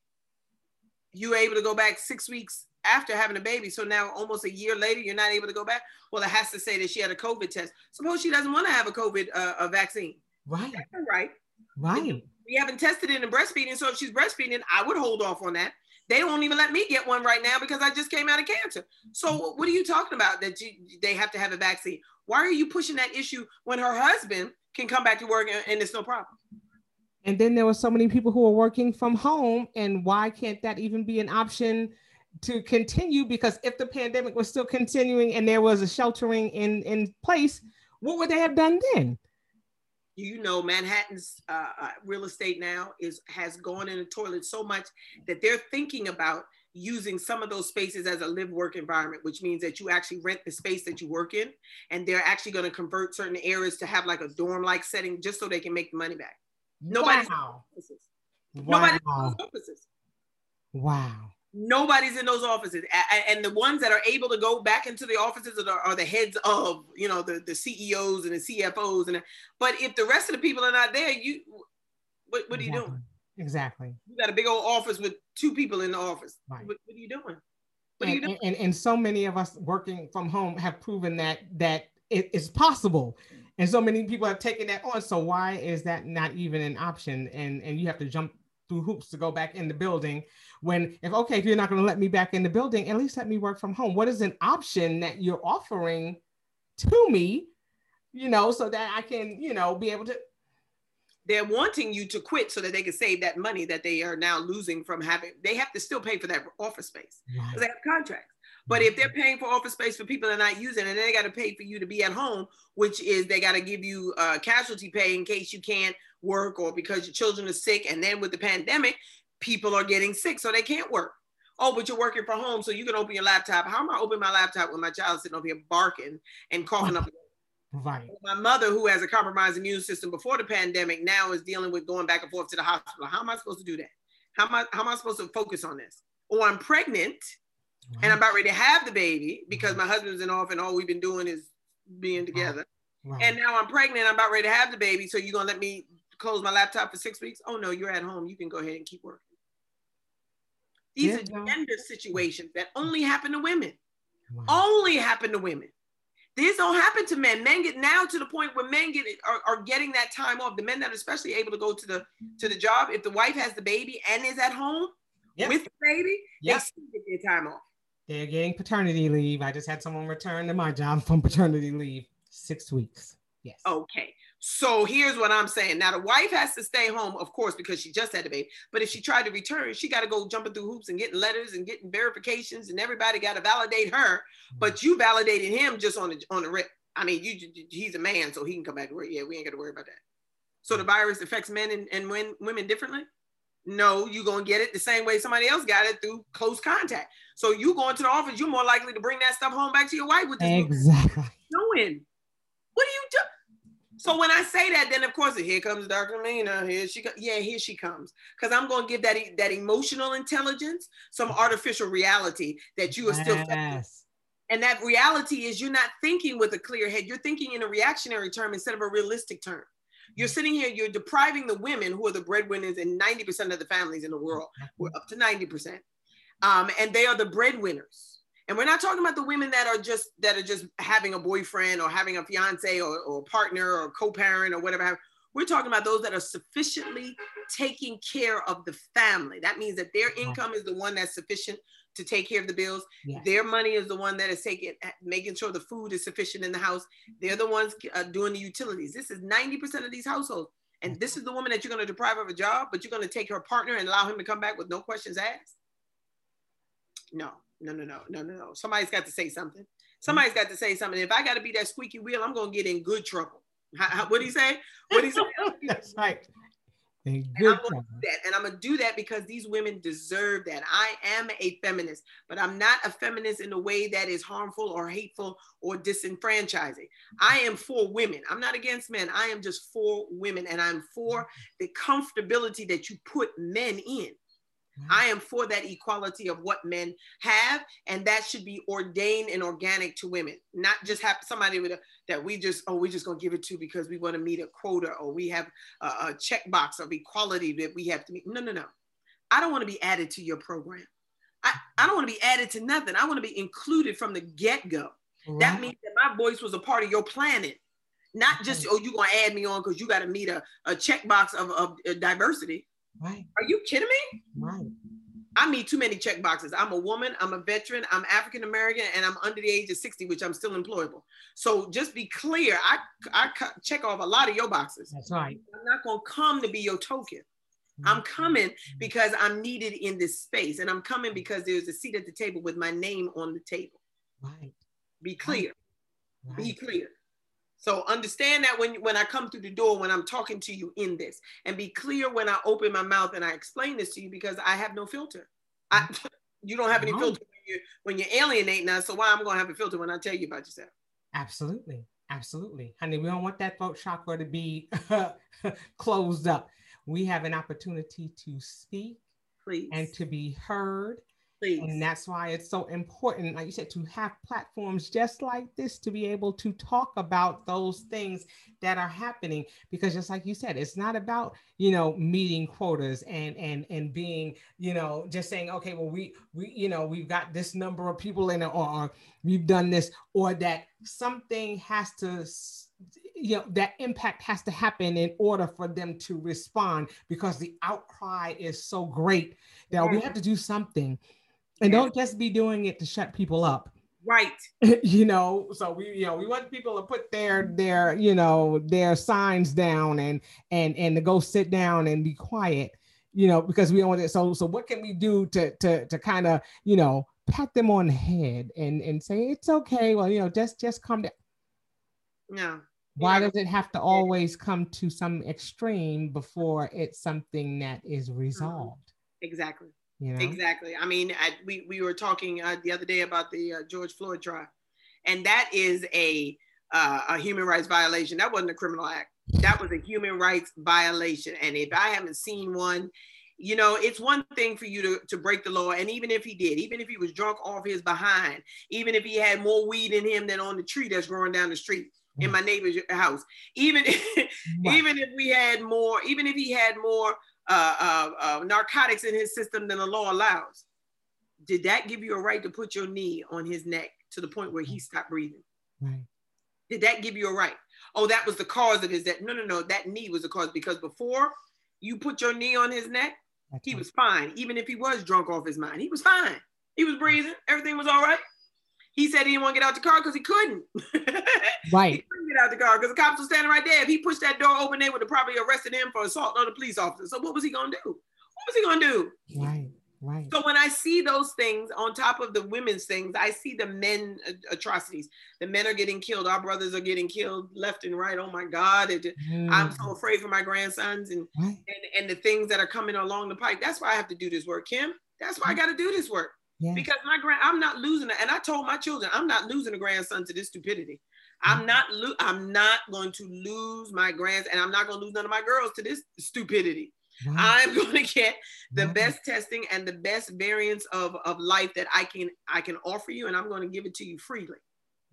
You were able to go back six weeks after having a baby. So now, almost a year later, you're not able to go back. Well, it has to say that she had a COVID test. Suppose she doesn't want to have a COVID uh, a vaccine. Right. Right. Right. We haven't tested it in breastfeeding. So if she's breastfeeding, I would hold off on that. They won't even let me get one right now because I just came out of cancer. So what are you talking about that you, they have to have a vaccine? Why are you pushing that issue when her husband can come back to work and, and it's no problem? And then there were so many people who are working from home, and why can't that even be an option to continue because if the pandemic was still continuing and there was a sheltering in in place what would they have done then? You know manhattan's uh, uh, real estate now is has gone in the toilet so much that they're thinking about using some of those spaces as a live work environment which means that you actually rent the space that you work in and they're actually going to convert certain areas to have like a dorm like setting just so they can make the money back. Nobody's wow. Wow. wow nobody's in those offices. And the ones that are able to go back into the offices are, are the heads of you know the, the ceos and the cfos and but if the rest of the people are not there you what, what exactly. are you doing? Exactly. You got a big old office with two people in the office. Right. what, what are you doing? What and, are you doing? and, and so many of us working from home have proven that that it is possible. And so many people have taken that on. So why is that not even an option? And and you have to jump through hoops to go back in the building when if okay if you're not going to let me back in the building at least let me work from home. What is an option that you're offering to me you know so that i can you know be able to they're wanting you to quit so that they can save that money that they are now losing from having they have to still pay for that office space. Because right. they have contracts. But if they're paying for office space for people that are not using it, and they got to pay for you to be at home, which is they got to give you uh, casualty pay in case you can't work or because your children are sick. And then with the pandemic, people are getting sick, so they can't work. Oh, but you're working from home, so you can open your laptop. How am I opening my laptop when my child's sitting over here barking and coughing up? Right. My mother, who has a compromised immune system before the pandemic, now is dealing with going back and forth to the hospital. How am I supposed to do that? How am I, how am I supposed to focus on this? Or I'm pregnant right. and I'm about ready to have the baby because my husband's in off and all we've been doing is being together. Right. And now I'm pregnant. I'm about ready to have the baby. So you're gonna let me close my laptop for six weeks? Oh no, you're at home. You can go ahead and keep working. These yeah. are gender situations that only happen to women. Wow. Only happen to women. These don't happen to men. Men get now to the point where men get are, are getting that time off. The men that are especially able to go to the to the job, if the wife has the baby and is at home with the baby, yep. they get their time off. They're getting paternity leave. I just had someone return to my job from paternity leave. Six weeks. Yes. Okay. So here's what I'm saying. Now the wife has to stay home, of course, because she just had a baby. But if she tried to return, she got to go jumping through hoops and getting letters and getting verifications, and everybody got to validate her. Mm-hmm. But you validated him just on the on the rip. I mean, you he's a man, so he can come back to work. Yeah, we ain't got to worry about that. So the mm-hmm. virus affects men and, and women differently. No, you're gonna get it the same way somebody else got it through close contact. So you going to the office, you're more likely to bring that stuff home back to your wife with this exactly. Doing. What are you doing? So when I say that, then of course here comes Dr. Lena. Here she comes. Yeah, here she comes. Because I'm going to give that that emotional intelligence some artificial reality that you are still. Yes. And that reality is you're not thinking with a clear head. You're thinking in a reactionary term instead of a realistic term. You're sitting here, you're depriving the women who are the breadwinners in 90% of the families in the world. We're up to 90%. Um, and they are the breadwinners and we're not talking about the women that are just that are just having a boyfriend or having a fiance or, or partner or co-parent or whatever. We're talking about those that are sufficiently taking care of the family. That means that their income is the one that's sufficient to take care of the bills. Yes. Their money is the one that is taking, making sure the food is sufficient in the house. They're the ones uh, doing the utilities. This is 90% of these households. And this is the woman that you're going to deprive of a job, but you're going to take her partner and allow him to come back with no questions asked? No, no, no, no, no, no, no. Somebody's got to say something. Somebody's got to say something. If I got to be that squeaky wheel, I'm gonna get in good trouble. what do you say? What do you say? That's right. And I'm, gonna do that. and I'm gonna do that because these women deserve that. I am a feminist, but I'm not a feminist in a way that is harmful or hateful or disenfranchising. I am for women. I'm not against men. I am just for women, and I'm for the comfortability that you put men in. I am for that equality of what men have, and that should be ordained and organic to women, not just have somebody with a, that we just oh we just gonna give it to because we want to meet a quota or we have a, a checkbox of equality that we have to meet. No, no, no. I don't want to be added to your program. I, I don't want to be added to nothing. I want to be included from the get go. Right. Mm-hmm. That means that my voice was a part of your planet, not just mm-hmm. oh you gonna add me on because you got to meet a, a checkbox of, of uh, diversity. Right. Are you kidding me? Right. I meet too many check boxes. I'm a woman, I'm a veteran, I'm African American, and I'm under the age of 60, which I'm still employable. So just be clear, I, I check off a lot of your boxes. That's right. I'm not going to come to be your token. Mm-hmm. I'm coming because I'm needed in this space, and I'm coming because there's a seat at the table with my name on the table. Right. Be clear. Right. Be clear. So understand that when, when I come through the door, when I'm talking to you in this, and be clear when I open my mouth and I explain this to you because I have no filter. I, mm-hmm. you don't have any no. filter when you're, when you're alienating us. So why am I'm going to have a filter when I tell you about yourself? Absolutely. Absolutely. Honey, we don't want that throat chakra to be closed up. We have an opportunity to speak Please. and to be heard Please. And that's why it's so important, like you said, to have platforms just like this to be able to talk about those things that are happening. Because just like you said, it's not about, you know, meeting quotas and and and being, you know, just saying, okay, well, we we, you know, we've got this number of people in it, or, or we've done this, or that something has to you know that impact has to happen in order for them to respond because the outcry is so great that we have to do something and don't just be doing it to shut people up. Right. You know so we you know we want people to put their their you know their signs down and and and to go sit down and be quiet you know because we don't want it. So so what can we do to to to kind of you know pat them on the head and and say it's okay. Well you know just just come down. No. Why does it have to always come to some extreme before it's something that is mm-hmm. resolved? Exactly you know? Exactly. I mean, I, we, we were talking uh, the other day about the uh, George Floyd trial, and that is a, uh, a human rights violation. That wasn't a criminal act. That was a human rights violation. And if I haven't seen one, you know, it's one thing for you to, to break the law. And even if he did, even if he was drunk off his behind, even if he had more weed in him than on the tree that's growing down the street in my neighbor's house, even, even if we had more, even if he had more uh, uh, uh, narcotics in his system than the law allows. Did that give you a right to put your knee on his neck to the point where he stopped breathing? Right. Did that give you a right? Oh, that was the cause of his that. No, no, no. That knee was the cause because before you put your knee on his neck, That's he right. was fine. Even if he was drunk off his mind, he was fine. He was breathing. Everything was all right. he said he didn't want to get out the car because he couldn't. right. He couldn't get out the car because the cops were standing right there. If he pushed that door open, they would have probably arrested him for assault on a police officer. So what was he gonna do? What was he gonna do? Right. Right. So when I see those things on top of the women's things, I see the men atrocities. The men are getting killed. Our brothers are getting killed left and right. Oh my God. It, mm. I'm so afraid for my grandsons and, right. and and the things that are coming along the pike. That's why I have to do this work, Kim. That's why I got to do this work. Yes. Because my grand, I'm not losing it. And I told my children, I'm not losing a grandson to this stupidity. I'm not, lo- I'm not going to lose my grands, and I'm not going to lose none of my girls to this stupidity. Wow. I'm going to get the wow. best testing and the best variants of, of life that I can I can offer you, and I'm going to give it to you freely.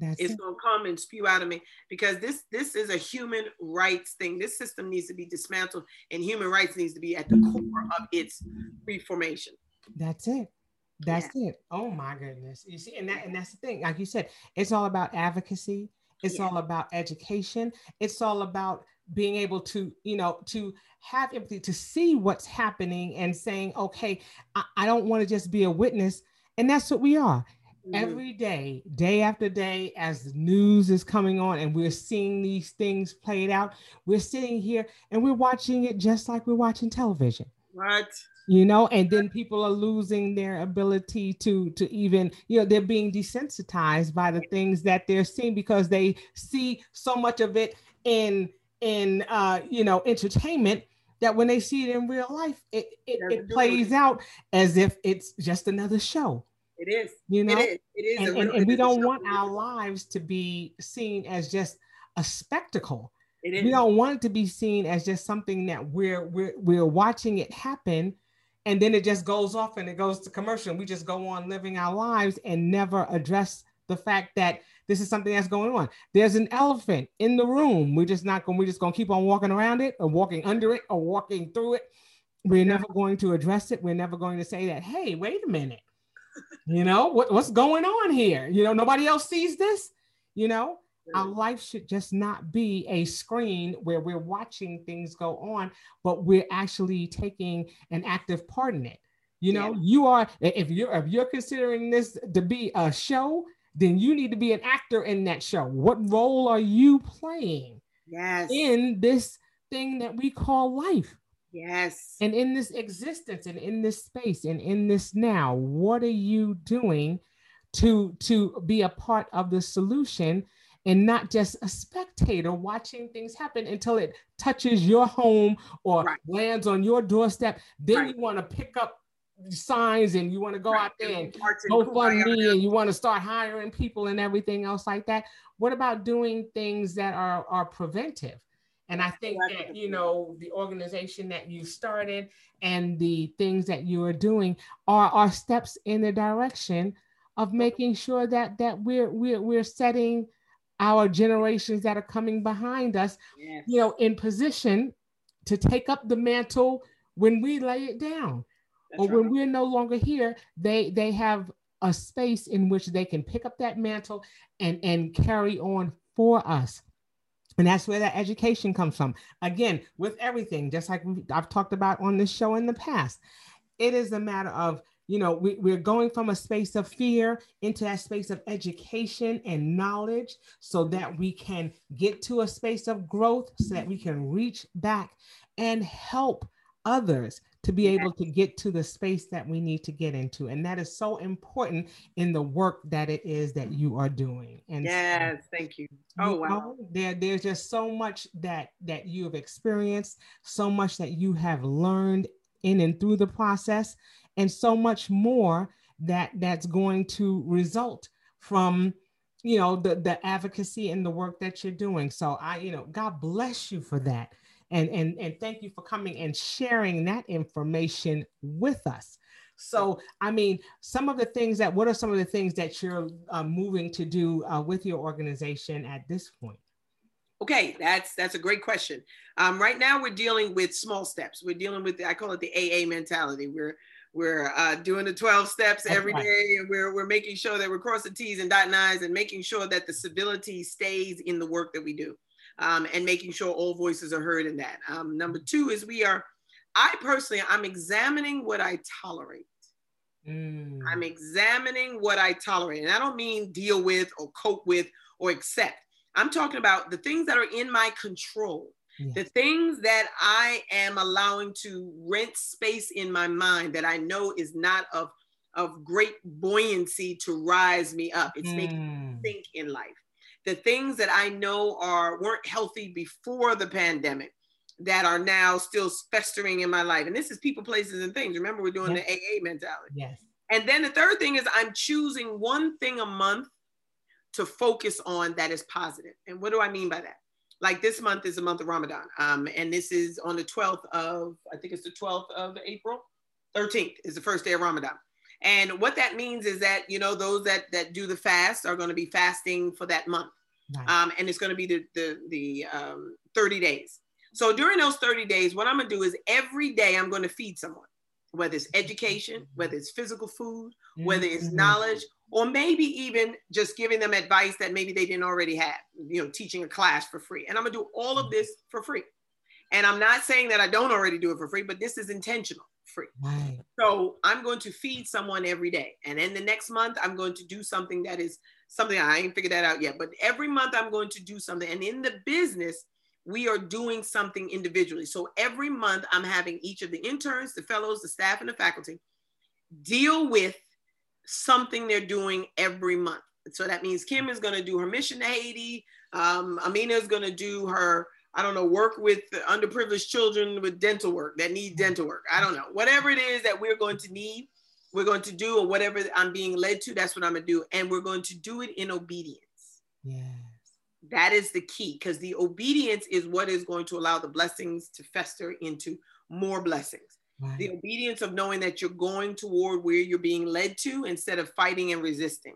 That's it's it. going to come and spew out of me because this this is a human rights thing. This system needs to be dismantled, and human rights needs to be at the core of its reformation. That's it. That's yeah. it. Oh my goodness. You see, and that and that's the thing. Like you said, it's all about advocacy. It's yeah. all about education. It's all about being able to, you know, to have empathy, to see what's happening and saying, okay, I, I don't want to just be a witness. And that's what we are. Mm-hmm. Every day, day after day, as the news is coming on and we're seeing these things played out, we're sitting here and we're watching it just like we're watching television. Right you know and then people are losing their ability to to even you know they're being desensitized by the things that they're seeing because they see so much of it in in uh you know entertainment that when they see it in real life it it, it plays out as if it's just another show. It is. You know? it is, it is and, and, and we don't want our lives to be seen as just a spectacle. We don't want it to be seen as just something that we're we're we're watching it happen and then it just goes off and it goes to commercial. We just go on living our lives and never address the fact that this is something that's going on. There's an elephant in the room. We're just not going. We're just going to keep on walking around it, or walking under it, or walking through it. We're never going to address it. We're never going to say that. Hey, wait a minute. You know what, what's going on here? You know nobody else sees this. You know our life should just not be a screen where we're watching things go on, but we're actually taking an active part in it. You know, yeah. you are if you're if you're considering this to be a show, then you need to be an actor in that show. What role are you playing? Yes. In this thing that we call life. Yes. And in this existence and in this space and in this now, what are you doing to to be a part of the solution and not just a spectator watching things happen until it touches your home or right. lands on your doorstep. Then right. you want to pick up signs and you want to go right. out there and go fund me and you want to start hiring people and everything else like that. What about doing things that are, are preventive? And I think that, you know, the organization that you started and the things that you are doing are, are steps in the direction of making sure that that we're we're, we're setting our generations that are coming behind us, yes. you know, in position to take up the mantle when we lay it down. That's or right. when we're no longer here, they they have a space in which they can pick up that mantle and and carry on for us. And that's where that education comes from. Again, with everything, just like I've talked about on this show in the past, it is a matter of you know we, we're going from a space of fear into that space of education and knowledge so that we can get to a space of growth so that we can reach back and help others to be able to get to the space that we need to get into. And that is so important in the work that it is that you are doing. And yes so, thank you. Oh wow. know, there, there's just so much that that you have experienced so much that you have learned in and through the process and so much more that that's going to result from you know the the advocacy and the work that you're doing so i you know god bless you for that and and and thank you for coming and sharing that information with us so i mean some of the things that what are some of the things that you're uh, moving to do uh, with your organization at this point Okay, that's that's a great question. Um, right now, we're dealing with small steps. We're dealing with I call it the AA mentality. We're we're uh, doing the 12 steps every day and we're, we're making sure that we're crossing T's and dotting I's and making sure that the civility stays in the work that we do um, and making sure all voices are heard in that. Um, number two is we are, I personally, I'm examining what I tolerate. Mm. I'm examining what I tolerate. And I don't mean deal with or cope with or accept. I'm talking about the things that are in my control, the things that I am allowing to rent space in my mind that I know is not of, of great buoyancy to rise me up. It's mm. making me mm. think in life. The things that I know are weren't healthy before the pandemic that are now still festering in my life. And this is people, places, and things. Remember, we're doing yes. the AA mentality. Yes. And then the third thing is I'm choosing one thing a month to focus on that is positive. And what do I mean by that? Like this month is the month of Ramadan. Um, and this is on the 12th of, I think it's the 12th of April. 13th is the first day of Ramadan. And what that means is that, you know, those that, that do the fast are going to be fasting for that month. Nice. Um, and it's going to be the, the, the um, 30 days. So during those 30 days, what I'm gonna do is every day I'm gonna feed someone, whether it's education, whether it's physical food, whether it's mm-hmm. knowledge, or maybe even just giving them advice that maybe they didn't already have, you know, teaching a class for free. And I'm gonna do all of this for free. And I'm not saying that I don't already do it for free, but this is intentional free. Right. So I'm going to feed someone every day. And then the next month, I'm going to do something that is something I ain't figured that out yet. But every month, I'm going to do something. And in the business, we are doing something individually. So every month, I'm having each of the interns, the fellows, the staff, and the faculty deal with something they're doing every month. So that means Kim is going to do her mission to Haiti. Um, Amina is going to do her, I don't know, work with underprivileged children with dental work that need dental work. I don't know. Whatever it is that we're going to need, we're going to do, or whatever I'm being led to, that's what I'm going to do. And we're going to do it in obedience. Yes. That is the key because the obedience is what is going to allow the blessings to fester into more blessings. Right. The obedience of knowing that you're going toward where you're being led to instead of fighting and resisting.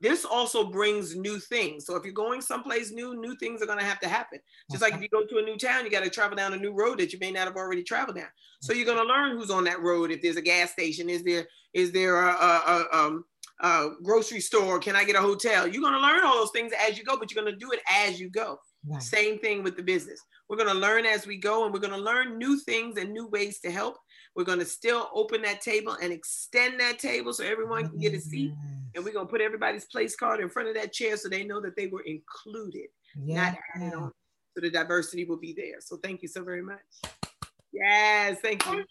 This also brings new things. So if you're going someplace new, new things are going to have to happen. Just like if you go to a new town, you got to travel down a new road that you may not have already traveled down. So you're going to learn who's on that road. If there's a gas station, is there is there a, a, a um, uh, grocery store? Can I get a hotel? You're going to learn all those things as you go, but you're going to do it as you go. Right. Same thing with the business. We're going to learn as we go, and we're going to learn new things and new ways to help. We're going to still open that table and extend that table so everyone can get a seat. And we're going to put everybody's place card in front of that chair so they know that they were included, yeah. not added on. So the diversity will be there. So thank you so very much. Yes, thank you. Oh,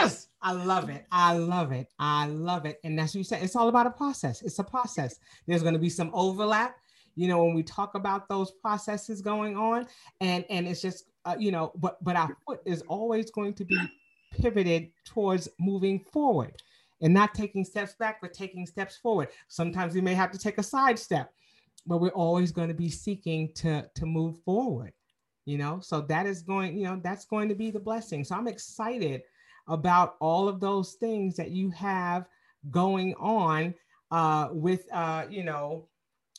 yes, I love it. I love it. I love it. And that's what you said. It's all about a process. It's a process. There's going to be some overlap, you know, when we talk about those processes going on, and and it's just uh, you know, but but our foot is always going to be pivoted towards moving forward and not taking steps back, but taking steps forward. Sometimes we may have to take a side step, but we're always going to be seeking to to move forward you know? So that is going you know that's going to be the blessing. So i'm excited about all of those things that you have going on uh, with uh, you know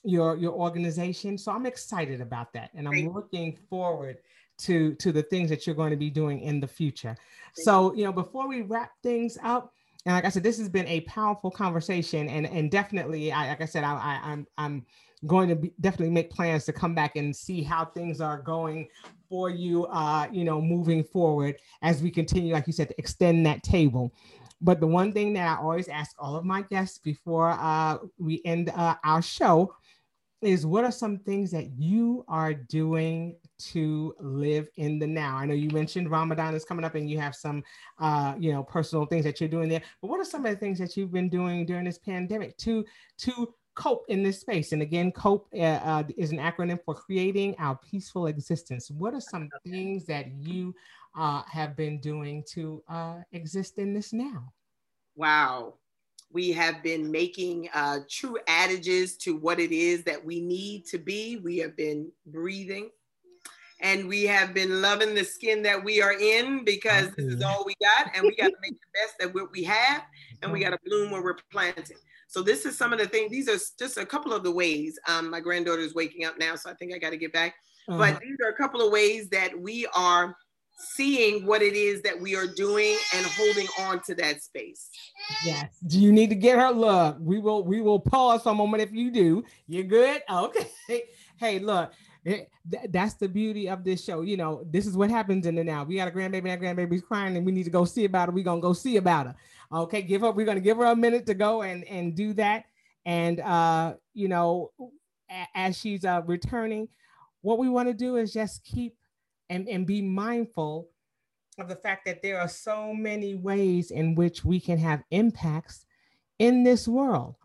your your organization. So i'm excited about that and i'm looking forward to to the things that you're going to be doing in the future so you know before we wrap things up and like i said this has been a powerful conversation and and definitely I, like i said I, I i'm i'm going to be, definitely make plans to come back and see how things are going for you, uh, you know, moving forward as we continue, like you said, to extend that table. But the one thing that I always ask all of my guests before uh, we end uh, our show is what are some things that you are doing to live in the now? I know you mentioned Ramadan is coming up and you have some, uh, you know, personal things that you're doing there. But what are some of the things that you've been doing during this pandemic to to COPE in this space. And again, COPE uh, uh, is an acronym for Creating Our Peaceful Existence. What are some things that you uh, have been doing to uh, exist in this now? Wow. We have been making uh, true adages to what it is that we need to be. We have been breathing and we have been loving the skin that we are in because this is all we got and we got to make the best of what we have and we got to bloom where we're planting so this is some of the things. These are just a couple of the ways. Um, my granddaughter is waking up now, so I think I got to get back. Uh-huh. But these are a couple of ways that we are seeing what it is that we are doing and holding on to that space. Yes. Do you need to get her? Look, we will we will pause for a moment if you do. You're good. Okay. Hey, look. It, th- that's the beauty of this show. You know, this is what happens in the now. We got a grandbaby, that grandbaby's crying, and we need to go see about her. We're gonna go see about her. Okay, give her. We're gonna give her a minute to go and and do that. And uh, you know, a- as she's uh, returning, what we want to do is just keep and and be mindful of the fact that there are so many ways in which we can have impacts in this world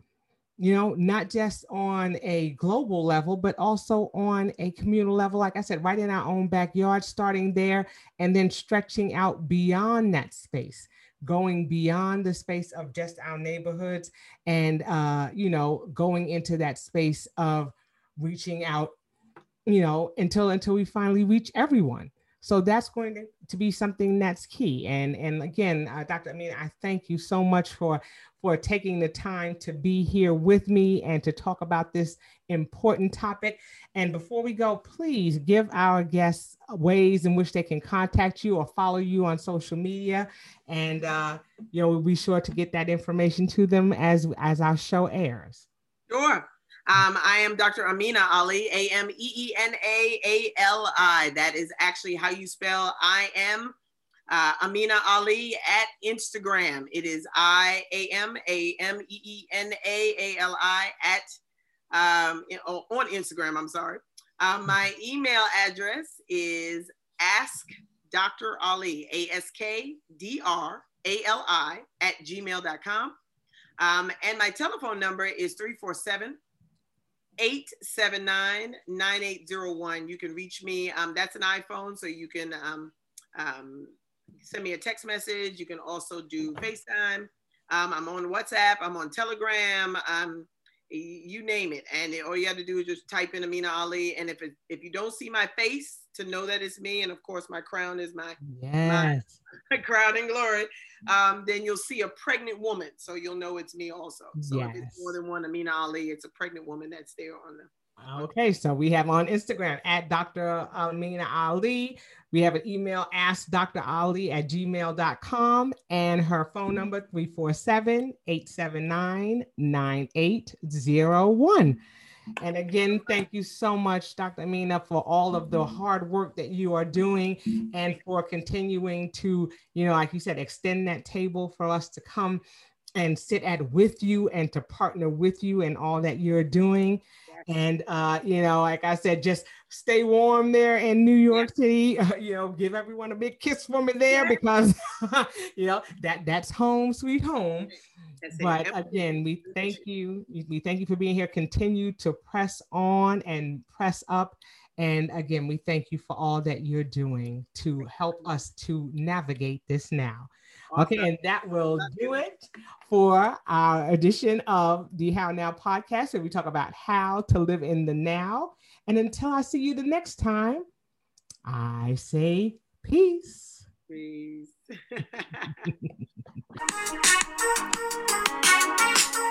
you know, not just on a global level, but also on a communal level. Like I said, right in our own backyard, starting there and then stretching out beyond that space, going beyond the space of just our neighborhoods and, uh, you know, going into that space of reaching out, you know, until until we finally reach everyone. So that's going to, to be something that's key. And and again, uh, Dr. I mean, I thank you so much for for taking the time to be here with me and to talk about this important topic. And before we go, please give our guests ways in which they can contact you or follow you on social media. And uh, you know, we'll be sure to get that information to them as as our show airs. Sure. Um, I am Dr. Amina Ali, A M E E N A A L I. That is actually how you spell I am uh, Amina Ali at Instagram. It is I A M A M E E N A A L I at um, on Instagram. I'm sorry. Um, my email address is ask Dr. Ali, A S K D R A L I at gmail.com. Um, and my telephone number is 347 879 9801. You can reach me. Um, that's an iPhone, so you can um, um, send me a text message. You can also do FaceTime. Um, I'm on WhatsApp. I'm on Telegram. Um, you name it. And all you have to do is just type in Amina Ali. And if it, if you don't see my face, to know that it's me, and of course my crown is my, yes. my crown and glory, um, then you'll see a pregnant woman. So you'll know it's me also. So yes. if it's more than one Amina Ali, it's a pregnant woman that's there on the Okay, so we have on Instagram at Dr. Amina Ali. We have an email, askdrali at gmail.com, and her phone number 347 879 9801. And again, thank you so much, Dr. Amina, for all of the hard work that you are doing and for continuing to, you know, like you said, extend that table for us to come and sit at with you and to partner with you and all that you're doing. And uh, you know, like I said, just stay warm there in New York City. Uh, you know, give everyone a big kiss for me there because you know that that's home, sweet home. But again, we thank you. We thank you for being here. Continue to press on and press up. And again, we thank you for all that you're doing to help us to navigate this now. Okay, and that will do it for our edition of the How Now podcast, where we talk about how to live in the now. And until I see you the next time, I say peace. Peace.